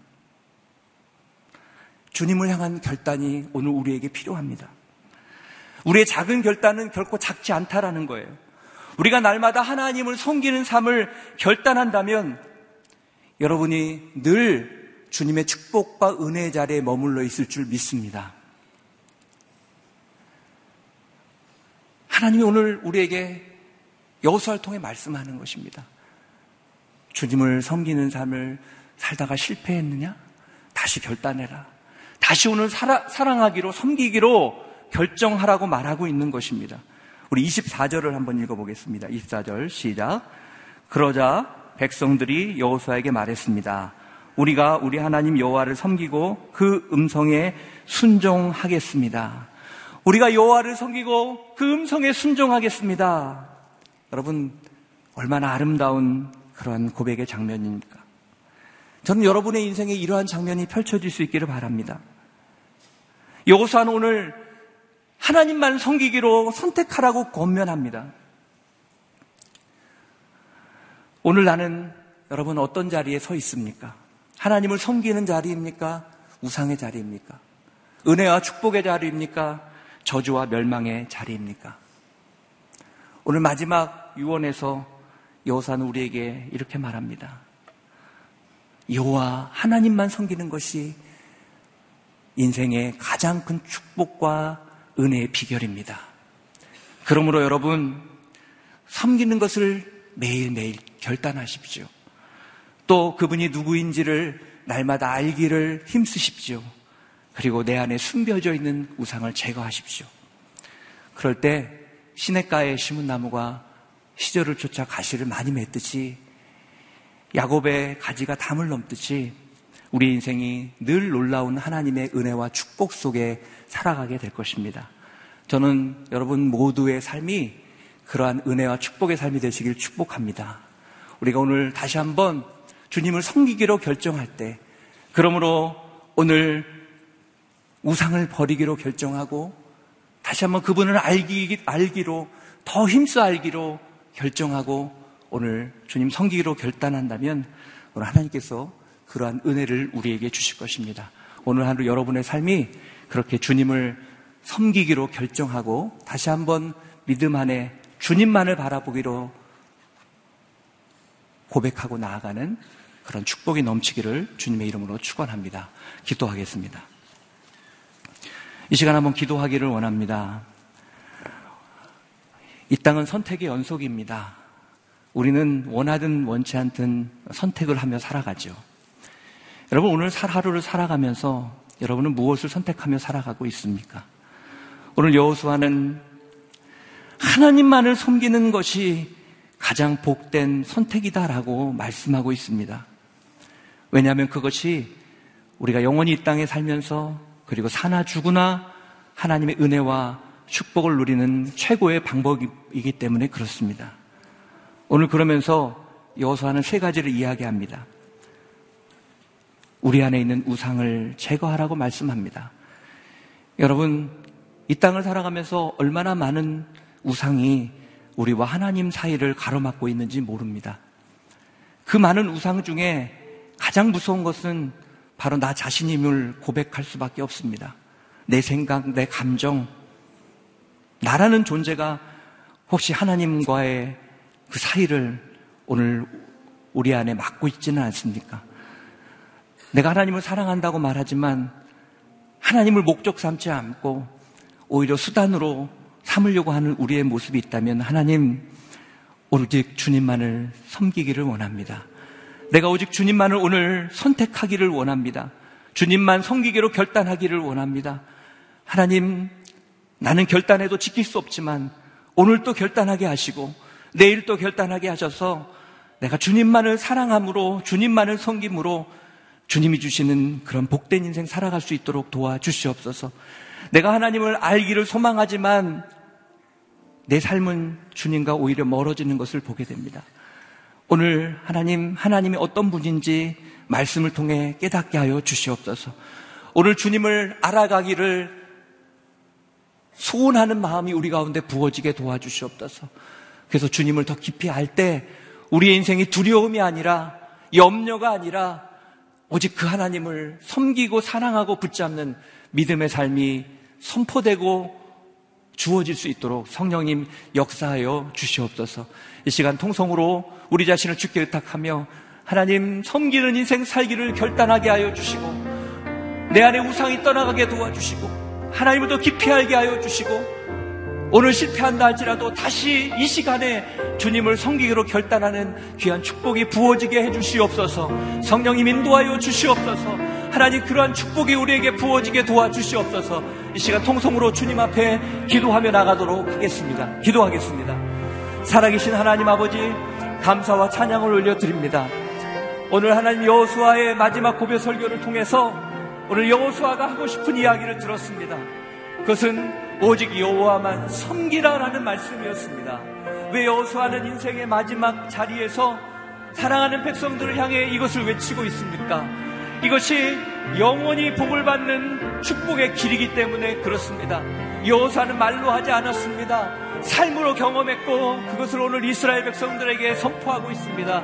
주님을 향한 결단이 오늘 우리에게 필요합니다. 우리의 작은 결단은 결코 작지 않다라는 거예요. 우리가 날마다 하나님을 섬기는 삶을 결단한다면 여러분이 늘 주님의 축복과 은혜의 자리에 머물러 있을 줄 믿습니다. 하나님이 오늘 우리에게 여호수아를 통해 말씀하는 것입니다. 주님을 섬기는 삶을 살다가 실패했느냐? 다시 결단해라. 다시 오늘 사랑, 사랑하기로 섬기기로 결정하라고 말하고 있는 것입니다. 우리 24절을 한번 읽어보겠습니다. 24절 시작. 그러자 백성들이 여호수아에게 말했습니다. 우리가 우리 하나님 여호와를 섬기고 그 음성에 순종하겠습니다. 우리가 여호와를 섬기고 그 음성에 순종하겠습니다. 여러분 얼마나 아름다운 그런 고백의 장면입니까? 저는 여러분의 인생에 이러한 장면이 펼쳐질 수 있기를 바랍니다. 여호수아는 오늘 하나님만 섬기기로 선택하라고 권면합니다. 오늘 나는 여러분 어떤 자리에 서 있습니까? 하나님을 섬기는 자리입니까? 우상의 자리입니까? 은혜와 축복의 자리입니까? 저주와 멸망의 자리입니까? 오늘 마지막 유언에서 여호사는 우리에게 이렇게 말합니다. 여호와 하나님만 섬기는 것이 인생의 가장 큰 축복과 은혜의 비결입니다. 그러므로 여러분, 섬기는 것을 매일매일 결단하십시오. 또 그분이 누구인지를 날마다 알기를 힘쓰십시오. 그리고 내 안에 숨겨져 있는 우상을 제거하십시오. 그럴 때 시냇가에 심은 나무가 시절을 쫓아 가시를 많이 맺듯이 야곱의 가지가 담을 넘듯이 우리 인생이 늘 놀라운 하나님의 은혜와 축복 속에 살아가게 될 것입니다. 저는 여러분 모두의 삶이 그러한 은혜와 축복의 삶이 되시길 축복합니다. 우리가 오늘 다시 한번 주님을 섬기기로 결정할 때, 그러므로 오늘 우상을 버리기로 결정하고, 다시 한번 그분을 알기, 알기로, 더 힘써 알기로 결정하고, 오늘 주님 섬기기로 결단한다면, 오늘 하나님께서 그러한 은혜를 우리에게 주실 것입니다. 오늘 하루 여러분의 삶이 그렇게 주님을 섬기기로 결정하고 다시 한번 믿음 안에 주님만을 바라보기로 고백하고 나아가는 그런 축복이 넘치기를 주님의 이름으로 축원합니다. 기도하겠습니다. 이 시간 한번 기도하기를 원합니다. 이 땅은 선택의 연속입니다. 우리는 원하든 원치 않든 선택을 하며 살아가죠. 여러분 오늘 하루를 살아가면서 여러분은 무엇을 선택하며 살아가고 있습니까? 오늘 여호수아는 하나님만을 섬기는 것이 가장 복된 선택이다라고 말씀하고 있습니다. 왜냐하면 그것이 우리가 영원히 이 땅에 살면서 그리고 사나 죽으나 하나님의 은혜와 축복을 누리는 최고의 방법이기 때문에 그렇습니다. 오늘 그러면서 여호수아는 세 가지를 이야기합니다. 우리 안에 있는 우상을 제거하라고 말씀합니다. 여러분, 이 땅을 살아가면서 얼마나 많은 우상이 우리와 하나님 사이를 가로막고 있는지 모릅니다. 그 많은 우상 중에 가장 무서운 것은 바로 나 자신임을 고백할 수밖에 없습니다. 내 생각, 내 감정, 나라는 존재가 혹시 하나님과의 그 사이를 오늘 우리 안에 막고 있지는 않습니까? 내가 하나님을 사랑한다고 말하지만 하나님을 목적 삼지 않고 오히려 수단으로 삼으려고 하는 우리의 모습이 있다면 하나님 오직 주님만을 섬기기를 원합니다. 내가 오직 주님만을 오늘 선택하기를 원합니다. 주님만 섬기기로 결단하기를 원합니다. 하나님, 나는 결단해도 지킬 수 없지만 오늘 또 결단하게 하시고 내일 또 결단하게 하셔서 내가 주님만을 사랑함으로 주님만을 섬김으로 주님이 주시는 그런 복된 인생 살아갈 수 있도록 도와주시옵소서. 내가 하나님을 알기를 소망하지만 내 삶은 주님과 오히려 멀어지는 것을 보게 됩니다. 오늘 하나님, 하나님이 어떤 분인지 말씀을 통해 깨닫게 하여 주시옵소서. 오늘 주님을 알아가기를 소원하는 마음이 우리 가운데 부어지게 도와주시옵소서. 그래서 주님을 더 깊이 알 때 우리의 인생이 두려움이 아니라 염려가 아니라 오직 그 하나님을 섬기고 사랑하고 붙잡는 믿음의 삶이 선포되고 주어질 수 있도록 성령님 역사하여 주시옵소서. 이 시간 통성으로 우리 자신을 주께 의탁하며 하나님 섬기는 인생 살기를 결단하게 하여 주시고 내 안에 우상이 떠나가게 도와주시고 하나님을 더 깊이 알게 하여 주시고 오늘 실패한다 할지라도 다시 이 시간에 주님을 섬기기로 결단하는 귀한 축복이 부어지게 해주시옵소서. 성령님 인도하여 주시옵소서. 하나님 그러한 축복이 우리에게 부어지게 도와주시옵소서. 이 시간 통성으로 주님 앞에 기도하며 나가도록 하겠습니다. 기도하겠습니다. 살아계신 하나님 아버지 감사와 찬양을 올려드립니다. 오늘 하나님 여호수아의 마지막 고별 설교를 통해서 오늘 여호수아가 하고 싶은 이야기를 들었습니다. 그것은 오직 여호와만 섬기라라는 말씀이었습니다. 왜 여호수아는 인생의 마지막 자리에서 사랑하는 백성들을 향해 이것을 외치고 있습니까? 이것이 영원히 복을 받는 축복의 길이기 때문에 그렇습니다. 여호수아는 말로 하지 않았습니다. 삶으로 경험했고 그것을 오늘 이스라엘 백성들에게 선포하고 있습니다.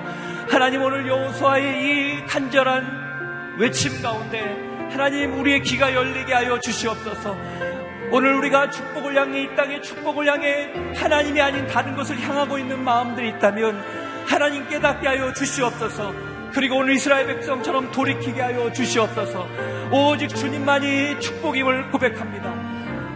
하나님 오늘 여호수아의 이 간절한 외침 가운데 하나님 우리의 귀가 열리게 하여 주시옵소서. 오늘 우리가 축복을 향해 이 땅의 축복을 향해 하나님이 아닌 다른 것을 향하고 있는 마음들이 있다면 하나님 깨닫게 하여 주시옵소서. 그리고 오늘 이스라엘 백성처럼 돌이키게 하여 주시옵소서. 오직 주님만이 축복임을 고백합니다.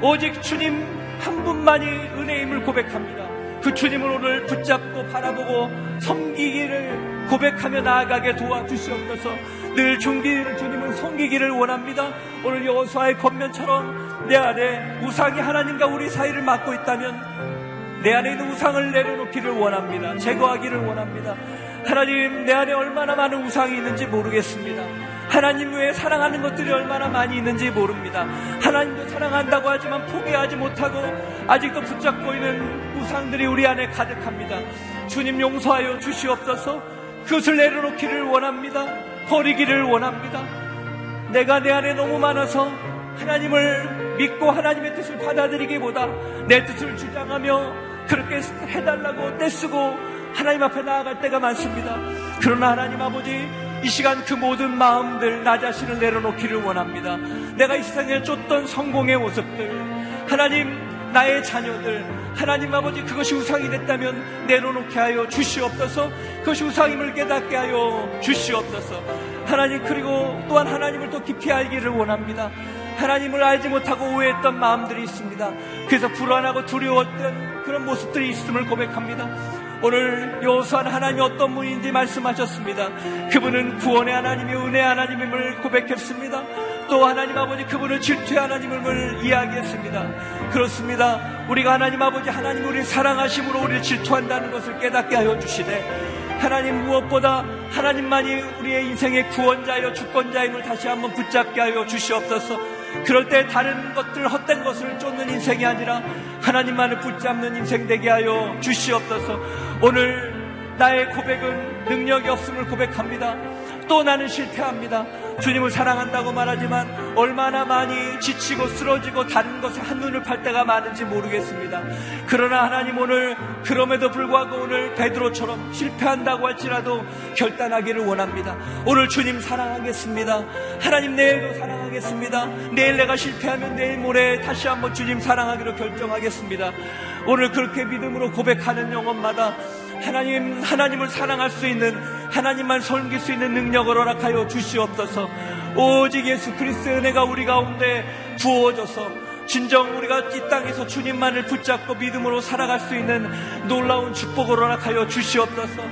오직 주님 한 분만이 은혜임을 고백합니다. 그 주님을 오늘 붙잡고 바라보고 섬기기를 고백하며 나아가게 도와주시옵소서. 늘 중기를 주님을 섬기기를 원합니다. 오늘 여호수아의 겉면처럼 내 안에 우상이 하나님과 우리 사이를 막고 있다면 내 안에 있는 우상을 내려놓기를 원합니다. 제거하기를 원합니다. 하나님 내 안에 얼마나 많은 우상이 있는지 모르겠습니다. 하나님 외에 사랑하는 것들이 얼마나 많이 있는지 모릅니다. 하나님도 사랑한다고 하지만 포기하지 못하고 아직도 붙잡고 있는 우상들이 우리 안에 가득합니다. 주님 용서하여 주시옵소서 그것을 내려놓기를 원합니다. 버리기를 원합니다. 내가 내 안에 너무 많아서 하나님을 믿고 하나님의 뜻을 받아들이기보다 내 뜻을 주장하며 그렇게 해달라고 떼쓰고 하나님 앞에 나아갈 때가 많습니다. 그러나 하나님 아버지 이 시간 그 모든 마음들 나 자신을 내려놓기를 원합니다. 내가 이 세상에 쫓던 성공의 모습들 하나님 나의 자녀들 하나님 아버지 그것이 우상이 됐다면 내려놓게 하여 주시옵소서 그것이 우상임을 깨닫게 하여 주시옵소서 하나님 그리고 또한 하나님을 더 깊이 알기를 원합니다 하나님을 알지 못하고 오해했던 마음들이 있습니다 그래서 불안하고 두려웠던 그런 모습들이 있음을 고백합니다 오늘 여호수아는 하나님이 어떤 분인지 말씀하셨습니다. 그분은 구원의 하나님이 은혜 하나님임을 고백했습니다. 또 하나님 아버지 그분은 질투의 하나님임을 이야기했습니다. 그렇습니다. 우리가 하나님 아버지 하나님 우리 사랑하심으로 우리를 질투한다는 것을 깨닫게 하여 주시되 하나님 무엇보다 하나님만이 우리의 인생의 구원자여 주권자임을 다시 한번 붙잡게 하여 주시옵소서. 그럴 때 다른 것들 헛된 것을 쫓는 인생이 아니라 하나님만을 붙잡는 인생 되게 하여 주시옵소서. 오늘 나의 고백은 능력이 없음을 고백합니다. 또 나는 실패합니다. 주님을 사랑한다고 말하지만 얼마나 많이 지치고 쓰러지고 다른 것에 한눈을 팔 때가 많은지 모르겠습니다. 그러나 하나님 오늘 그럼에도 불구하고 오늘 베드로처럼 실패한다고 할지라도 결단하기를 원합니다. 오늘 주님 사랑하겠습니다. 하나님 내일도 사랑하겠습니다. 내일 내가 실패하면 내일 모레 다시 한번 주님 사랑하기로 결정하겠습니다. 오늘 그렇게 믿음으로 고백하는 영혼마다 하나님, 하나님을 사랑할 수 있는, 하나님만 섬길 수 있는 능력을 허락하여 주시옵소서. 오직 예수 그리스도의 은혜가 우리 가운데 부어져서, 진정 우리가 이 땅에서 주님만을 붙잡고 믿음으로 살아갈 수 있는 놀라운 축복을 허락하여 주시옵소서.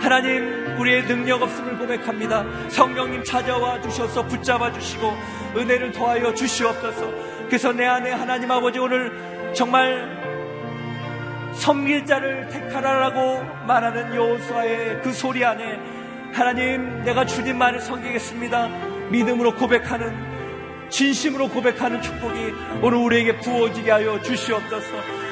하나님, 우리의 능력 없음을 고백합니다. 성령님 찾아와 주셔서 붙잡아 주시고, 은혜를 더하여 주시옵소서. 그래서 내 안에 하나님 아버지 오늘 정말 섬길자를 택하라라고 말하는 여호수아의 그 소리 안에 하나님 내가 주님만을 섬기겠습니다. 믿음으로 고백하는 진심으로 고백하는 축복이 오늘 우리에게 부어지게 하여 주시옵소서.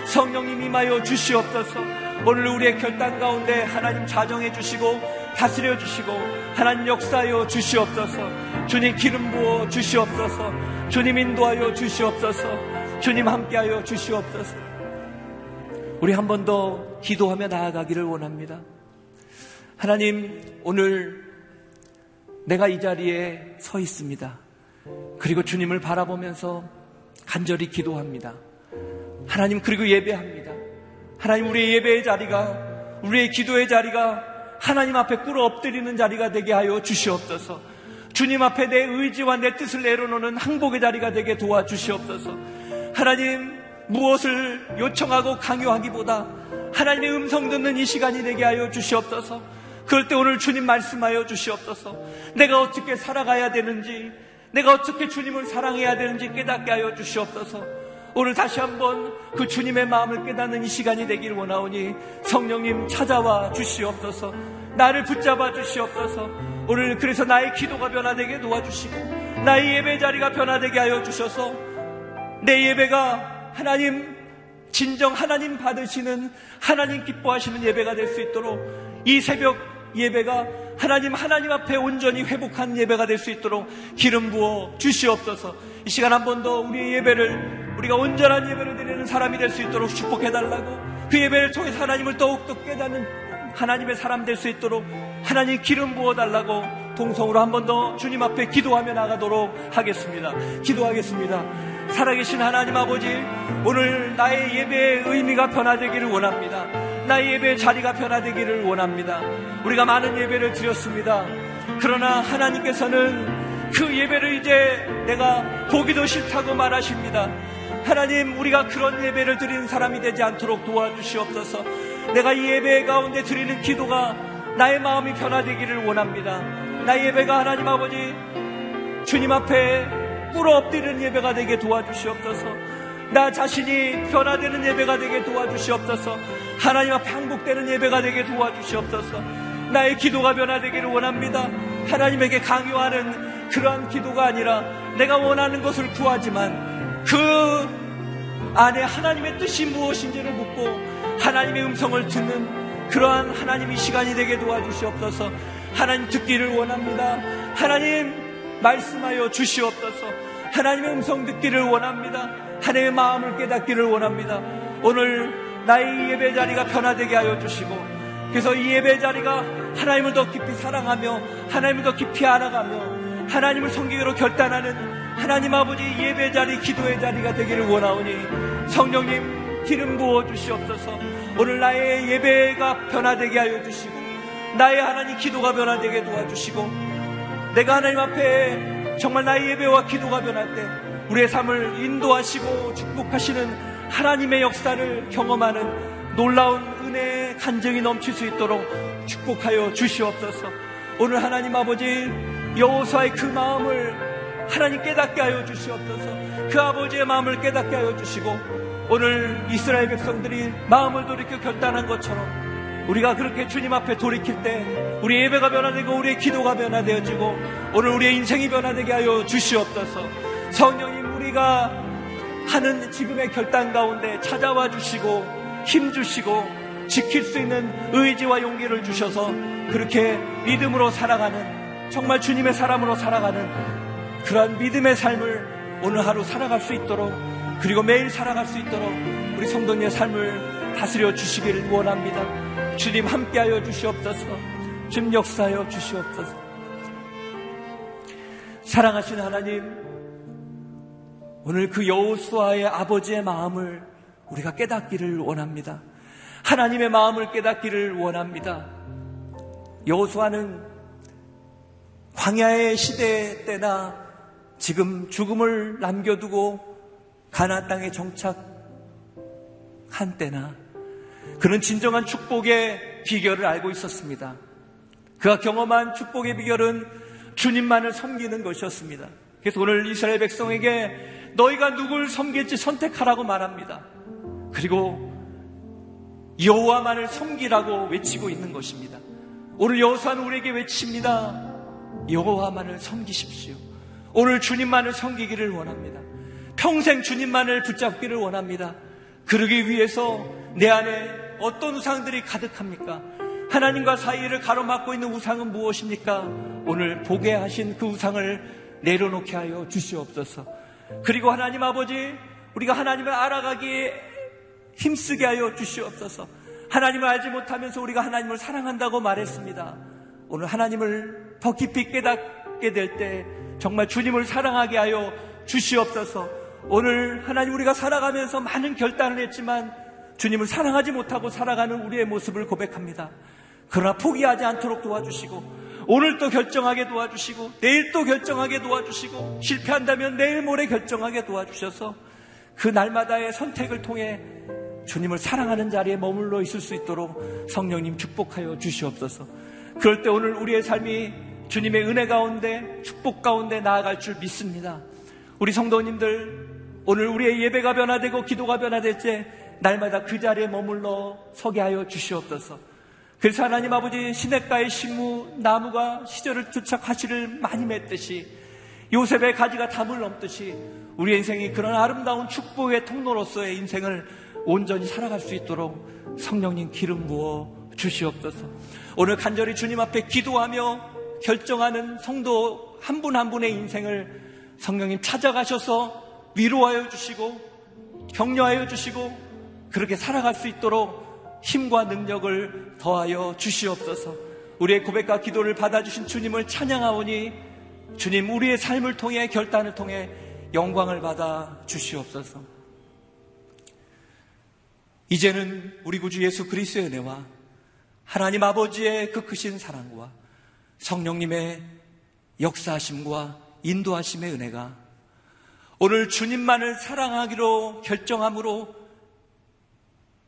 성령님 임하여 주시옵소서. 오늘 우리의 결단 가운데 하나님 자정해 주시고 다스려 주시고 하나님 역사하여 주시옵소서. 주님 기름 부어 주시옵소서. 주님 인도하여 주시옵소서. 주님 함께하여 주시옵소서. 우리 한 번 더 기도하며 나아가기를 원합니다. 하나님, 오늘 내가 이 자리에 서 있습니다. 그리고 주님을 바라보면서 간절히 기도합니다. 하나님, 그리고 예배합니다. 하나님, 우리의 예배의 자리가, 우리의 기도의 자리가 하나님 앞에 꿇어 엎드리는 자리가 되게 하여 주시옵소서. 주님 앞에 내 의지와 내 뜻을 내려놓는 항복의 자리가 되게 도와주시옵소서. 하나님, 무엇을 요청하고 강요하기보다 하나님의 음성 듣는 이 시간이 되게 하여 주시옵소서. 그럴 때 오늘 주님 말씀하여 주시옵소서. 내가 어떻게 살아가야 되는지, 내가 어떻게 주님을 사랑해야 되는지 깨닫게 하여 주시옵소서. 오늘 다시 한번 그 주님의 마음을 깨닫는 이 시간이 되길 원하오니 성령님 찾아와 주시옵소서. 나를 붙잡아 주시옵소서. 오늘 그래서 나의 기도가 변화되게 도와주시고 나의 예배 자리가 변화되게 하여 주셔서 내 예배가 하나님 진정 하나님 받으시는 하나님 기뻐하시는 예배가 될 수 있도록 이 새벽 예배가 하나님 하나님 앞에 온전히 회복한 예배가 될 수 있도록 기름 부어 주시옵소서. 이 시간 한 번 더 우리의 예배를 우리가 온전한 예배를 드리는 사람이 될 수 있도록 축복해 달라고 그 예배를 통해서 하나님을 더욱 더 깨닫는 하나님의 사람 될 수 있도록 하나님 기름 부어 달라고 동성으로 한 번 더 주님 앞에 기도하며 나가도록 하겠습니다. 기도하겠습니다. 살아계신 하나님 아버지, 오늘 나의 예배의 의미가 변화되기를 원합니다. 나의 예배의 자리가 변화되기를 원합니다. 우리가 많은 예배를 드렸습니다. 그러나 하나님께서는 그 예배를 이제 내가 보기도 싫다고 말하십니다. 하나님, 우리가 그런 예배를 드리는 사람이 되지 않도록 도와주시옵소서. 내가 이 예배 가운데 드리는 기도가 나의 마음이 변화되기를 원합니다. 나의 예배가 하나님 아버지, 주님 앞에 꿇어 엎드리는 예배가 되게 도와주시옵소서. 나 자신이 변화되는 예배가 되게 도와주시옵소서. 하나님 앞에 항복되는 예배가 되게 도와주시옵소서. 나의 기도가 변화되기를 원합니다. 하나님에게 강요하는 그러한 기도가 아니라 내가 원하는 것을 구하지만 그 안에 하나님의 뜻이 무엇인지를 묻고 하나님의 음성을 듣는 그러한 하나님의 시간이 되게 도와주시옵소서. 하나님 듣기를 원합니다. 하나님 말씀하여 주시옵소서. 하나님의 음성 듣기를 원합니다. 하나님의 마음을 깨닫기를 원합니다. 오늘 나의 예배 자리가 변화되게 하여 주시고 그래서 이 예배 자리가 하나님을 더 깊이 사랑하며 하나님을 더 깊이 알아가며 하나님을 섬기기로 결단하는 하나님 아버지 예배 자리 기도의 자리가 되기를 원하오니 성령님 기름 부어 주시옵소서 오늘 나의 예배가 변화되게 하여 주시고 나의 하나님 기도가 변화되게 도와주시고 내가 하나님 앞에 정말 나의 예배와 기도가 변할 때 우리의 삶을 인도하시고 축복하시는 하나님의 역사를 경험하는 놀라운 은혜의 간증이 넘칠 수 있도록 축복하여 주시옵소서. 오늘 하나님 아버지 여호수아의 그 마음을 하나님 깨닫게 하여 주시옵소서. 그 아버지의 마음을 깨닫게 하여 주시고 오늘 이스라엘 백성들이 마음을 돌이켜 결단한 것처럼 우리가 그렇게 주님 앞에 돌이킬 때 우리 예배가 변화되고 우리의 기도가 변화되어지고 오늘 우리의 인생이 변화되게 하여 주시옵소서 성령님 우리 우리가 하는 지금의 결단 가운데 찾아와 주시고 힘 주시고 지킬 수 있는 의지와 용기를 주셔서 그렇게 믿음으로 살아가는 정말 주님의 사람으로 살아가는 그러한 믿음의 삶을 오늘 하루 살아갈 수 있도록 그리고 매일 살아갈 수 있도록 우리 성도님의 삶을 다스려 주시기를 원합니다. 주님 함께하여 주시옵소서. 주님 역사하여 주시옵소서. 사랑하신 하나님, 오늘 그 여호수아의 아버지의 마음을 우리가 깨닫기를 원합니다. 하나님의 마음을 깨닫기를 원합니다. 여호수아는 광야의 시대 때나 지금 죽음을 남겨두고 가나안 땅에 정착한 때나 그는 진정한 축복의 비결을 알고 있었습니다. 그가 경험한 축복의 비결은 주님만을 섬기는 것이었습니다. 그래서 오늘 이스라엘 백성에게 너희가 누굴 섬길지 선택하라고 말합니다. 그리고 여호와만을 섬기라고 외치고 있는 것입니다. 오늘 여호수아는 우리에게 외칩니다. 여호와만을 섬기십시오. 오늘 주님만을 섬기기를 원합니다. 평생 주님만을 붙잡기를 원합니다. 그러기 위해서 내 안에 어떤 우상들이 가득합니까? 하나님과 사이를 가로막고 있는 우상은 무엇입니까? 오늘 보게 하신 그 우상을 내려놓게 하여 주시옵소서. 그리고 하나님 아버지, 우리가 하나님을 알아가기에 힘쓰게 하여 주시옵소서. 하나님을 알지 못하면서 우리가 하나님을 사랑한다고 말했습니다. 오늘 하나님을 더 깊이 깨닫게 될 때 정말 주님을 사랑하게 하여 주시옵소서. 오늘 하나님 우리가 살아가면서 많은 결단을 했지만 주님을 사랑하지 못하고 살아가는 우리의 모습을 고백합니다. 그러나 포기하지 않도록 도와주시고 오늘 또 결정하게 도와주시고 내일 또 결정하게 도와주시고 실패한다면 내일 모레 결정하게 도와주셔서 그 날마다의 선택을 통해 주님을 사랑하는 자리에 머물러 있을 수 있도록 성령님 축복하여 주시옵소서. 그럴 때 오늘 우리의 삶이 주님의 은혜 가운데 축복 가운데 나아갈 줄 믿습니다. 우리 성도님들 오늘 우리의 예배가 변화되고 기도가 변화될 때 날마다 그 자리에 머물러 서게 하여 주시옵소서. 그래서 하나님 아버지 시냇가의 식무 나무가 시절을 쫓아 가시를 많이 맺듯이 요셉의 가지가 담을 넘듯이 우리 인생이 그런 아름다운 축복의 통로로서의 인생을 온전히 살아갈 수 있도록 성령님 기름 부어 주시옵소서. 오늘 간절히 주님 앞에 기도하며 결정하는 성도 한 분한 한 분의 인생을 성령님 찾아가셔서 위로하여 주시고 격려하여 주시고 그렇게 살아갈 수 있도록 힘과 능력을 더하여 주시옵소서. 우리의 고백과 기도를 받아주신 주님을 찬양하오니 주님 우리의 삶을 통해 결단을 통해 영광을 받아 주시옵소서. 이제는 우리 구주 예수 그리스도의 은혜와 하나님 아버지의 그 크신 사랑과 성령님의 역사하심과 인도하심의 은혜가 오늘 주님만을 사랑하기로 결정함으로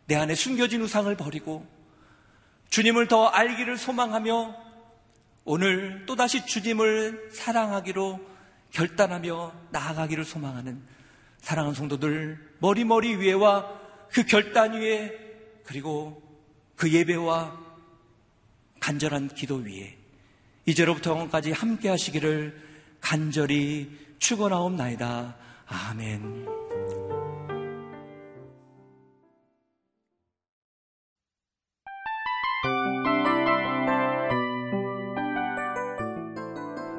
내 안에 숨겨진 우상을 버리고 주님을 더 알기를 소망하며 오늘 또다시 주님을 사랑하기로 결단하며 나아가기를 소망하는 사랑하는 성도들 머리머리 위에와 그 결단 위에 그리고 그 예배와 간절한 기도 위에 이제로부터 영원까지 함께 하시기를 간절히 축원하옵나이다. 아멘.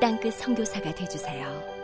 땅끝 성교사가 되주세요